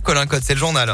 Colin Code, c'est le journal.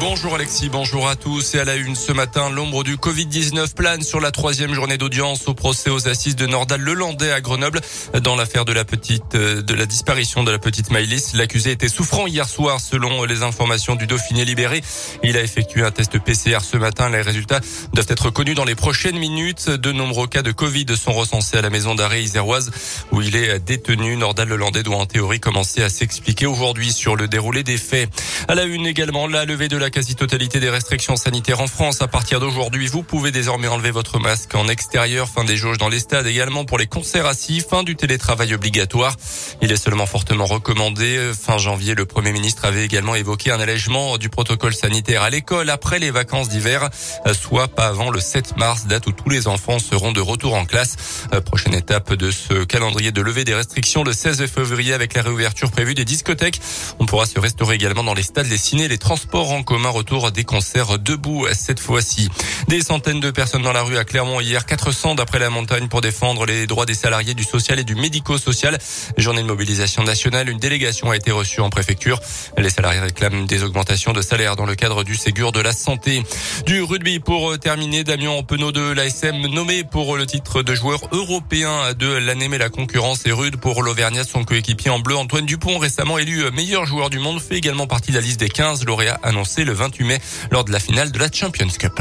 Bonjour Alexis, bonjour à tous. Et à la une ce matin, l'ombre du Covid-19 plane sur la troisième journée d'audience au procès aux assises de Nordal Lelandais à Grenoble. Dans l'affaire de la petite, euh, de la disparition de la petite Maïlis, l'accusé était souffrant hier soir selon les informations du Dauphiné libéré. Il a effectué un test PCR ce matin. Les résultats doivent être connus dans les prochaines minutes. De nombreux cas de Covid sont recensés à la maison d'arrêt iséroise où il est détenu. Nordal Lelandais doit en théorie commencer à s'expliquer aujourd'hui sur le déroulé des faits. À la une également, la levée de la quasi-totalité des restrictions sanitaires en France. À partir d'aujourd'hui, vous pouvez désormais enlever votre masque en extérieur. Fin des jauges dans les stades également pour les concerts assis. Fin du télétravail obligatoire. Il est seulement fortement recommandé. Fin janvier, le Premier ministre avait également évoqué un allègement du protocole sanitaire à l'école après les vacances d'hiver, soit pas avant le 7 mars, date où tous les enfants seront de retour en classe. Prochaine étape de ce calendrier de levée des restrictions le 16 février avec la réouverture prévue des discothèques. On pourra se restaurer également dans les stades, les ciné, les transports en commun. Retour des concerts debout cette fois-ci. Des centaines de personnes dans la rue à Clermont hier, 400 d'après la montagne pour défendre les droits des salariés du social et du médico-social. Journée de mobilisation nationale, une délégation a été reçue en préfecture. Les salariés réclament des augmentations de salaire dans le cadre du Ségur de la santé. Du rugby pour terminer, Damien Penaud de l'ASM nommé pour le titre de joueur européen de l'année, mais la concurrence est rude pour l'Auvergnat. Son coéquipier en bleu, Antoine Dupont, récemment élu meilleur joueur du monde, fait également partie de liste des 15 lauréats annoncés le 28 mai lors de la finale de la Champions Cup.